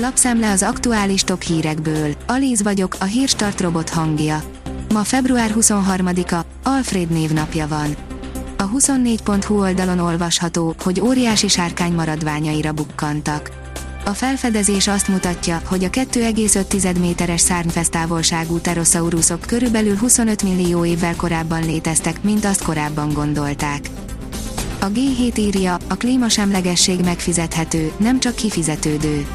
Lapszemle az aktuális top hírekből. Alíz vagyok, a hírstart robot hangja. Ma február 23-a, Alfred névnapja van. A 24.hu oldalon olvasható, hogy óriási sárkány maradványaira bukkantak. A felfedezés azt mutatja, hogy a 2,5 méteres szárnyfesztávolságú teroszauruszok körülbelül 25 millió évvel korábban léteztek, mint azt korábban gondolták. A G7 írja, a klímasemlegesség megfizethető, nem csak kifizetődő.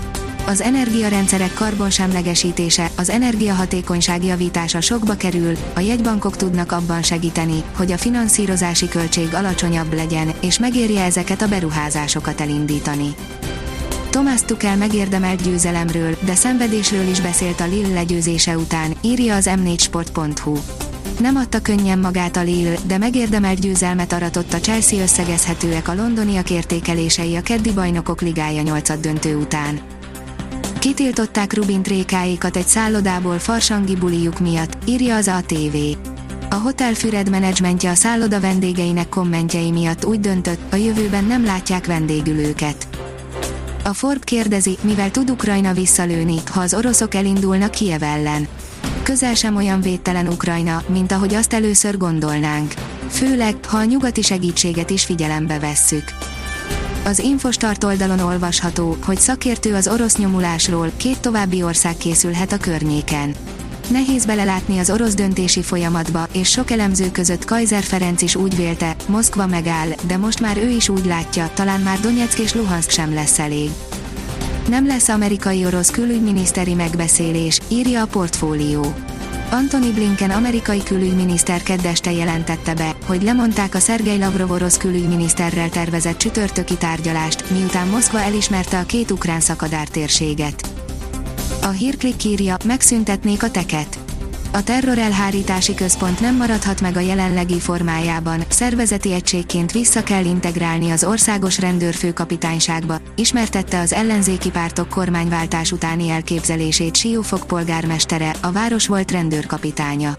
Az energiarendszerek karbonsemlegesítése, az energiahatékonyság javítása sokba kerül, a jegybankok tudnak abban segíteni, hogy a finanszírozási költség alacsonyabb legyen, és megérje ezeket a beruházásokat elindítani. Thomas Tuchel megérdemelt győzelemről, de szenvedésről is beszélt a Lille legyőzése után, írja az m4sport.hu. Nem adta könnyen magát a Lille, de megérdemelt győzelmet aratott a Chelsea összegezhetőek a londoniak értékelései a keddi bajnokok ligája 8 döntő után. Kitiltották Rubin trékáikat egy szállodából farsangi bulijuk miatt, írja az ATV. A Hotel Füred menedzsmentje a szálloda vendégeinek kommentjei miatt úgy döntött, a jövőben nem látják vendégülőket. A Forb kérdezi, mivel tud Ukrajna visszalőni, ha az oroszok elindulnak Kiev ellen. Közel sem olyan védtelen Ukrajna, mint ahogy azt először gondolnánk. Főleg, ha a nyugati segítséget is figyelembe vesszük. Az Infostart oldalon olvasható, hogy szakértő az orosz nyomulásról, két további ország készülhet a környéken. Nehéz belelátni az orosz döntési folyamatba, és sok elemző között Kaiser Ferenc is úgy vélte, Moszkva megáll, de most már ő is úgy látja, talán már Donetsk és Luhansk sem lesz elég. Nem lesz amerikai-orosz külügyminiszteri megbeszélés, írja a portfólió. Antony Blinken amerikai külügyminiszter keddeste jelentette be, hogy lemondták a Szergej Lavrov orosz külügyminiszterrel tervezett csütörtöki tárgyalást, miután Moszkva elismerte a két ukrán szakadár térséget. A hírklik írja, megszüntetnék a teket. A terrorelhárítási központ nem maradhat meg a jelenlegi formájában, szervezeti egységként vissza kell integrálni az országos rendőrfőkapitányságba, ismertette az ellenzéki pártok kormányváltás utáni elképzelését Siófok polgármestere, a város volt rendőrkapitánya.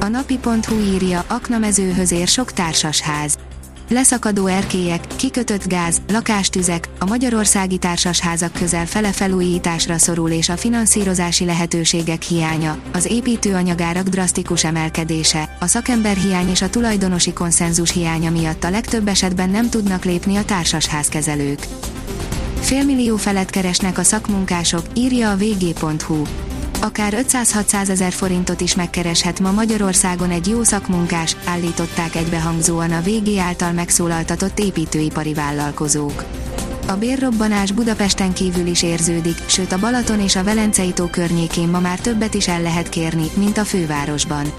A napi.hu írja, aknamezőhöz ér sok társasház leszakadó erkélyek, kikötött gáz, lakástüzek, a magyarországi társasházak közel fele felújításra szorul és a finanszírozási lehetőségek hiánya, az építőanyagárak drasztikus emelkedése, a szakemberhiány és a tulajdonosi konszenzus hiánya miatt a legtöbb esetben nem tudnak lépni a társasházkezelők. Félmillió felett keresnek a szakmunkások, írja a vg.hu akár 500-600 ezer forintot is megkereshet ma Magyarországon egy jó szakmunkás, állították egybehangzóan a VG által megszólaltatott építőipari vállalkozók. A bérrobbanás Budapesten kívül is érződik, sőt a Balaton és a Velencei tó környékén ma már többet is el lehet kérni, mint a fővárosban.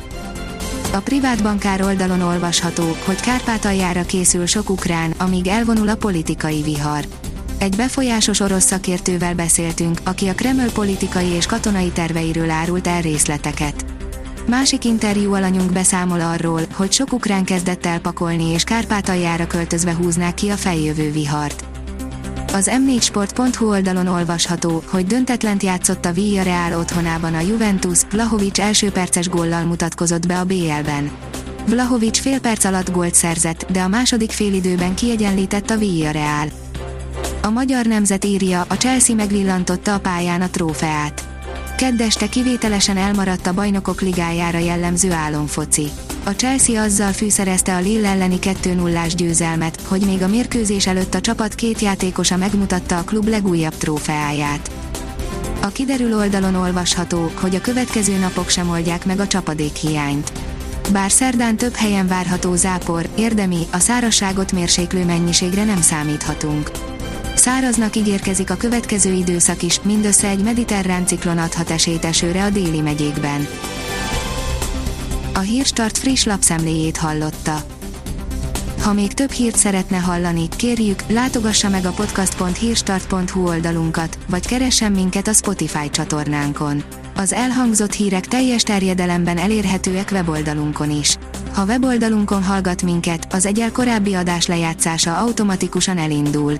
A privát bankár oldalon olvasható, hogy Kárpátaljára készül sok ukrán, amíg elvonul a politikai vihar. Egy befolyásos orosz szakértővel beszéltünk, aki a Kreml politikai és katonai terveiről árult el részleteket. Másik interjú alanyunk beszámol arról, hogy sok ukrán kezdett el pakolni és Kárpátaljára költözve húznák ki a feljövő vihart. Az m4sport.hu oldalon olvasható, hogy döntetlent játszott a Villarreal otthonában a Juventus, Vlahovics első perces góllal mutatkozott be a BL-ben. Vlahovics fél perc alatt gólt szerzett, de a második félidőben kiegyenlített a Villarreal. A magyar nemzet írja, a Chelsea megvillantotta a pályán a trófeát. Keddeste kivételesen elmaradt a bajnokok ligájára jellemző álomfoci. A Chelsea azzal fűszerezte a Lille elleni 2-0-ás győzelmet, hogy még a mérkőzés előtt a csapat két játékosa megmutatta a klub legújabb trófeáját. A kiderül oldalon olvasható, hogy a következő napok sem oldják meg a csapadék hiányt. Bár szerdán több helyen várható zápor, érdemi, a szárasságot mérséklő mennyiségre nem számíthatunk. Száraznak ígérkezik a következő időszak is, mindössze egy mediterrán ciklon adhat esélyt esőre a déli megyékben. A Hírstart friss lapszemléjét hallotta. Ha még több hírt szeretne hallani, kérjük, látogassa meg a podcast.hírstart.hu oldalunkat, vagy keressen minket a Spotify csatornánkon. Az elhangzott hírek teljes terjedelemben elérhetőek weboldalunkon is. Ha weboldalunkon hallgat minket, az egyel korábbi adás lejátszása automatikusan elindul.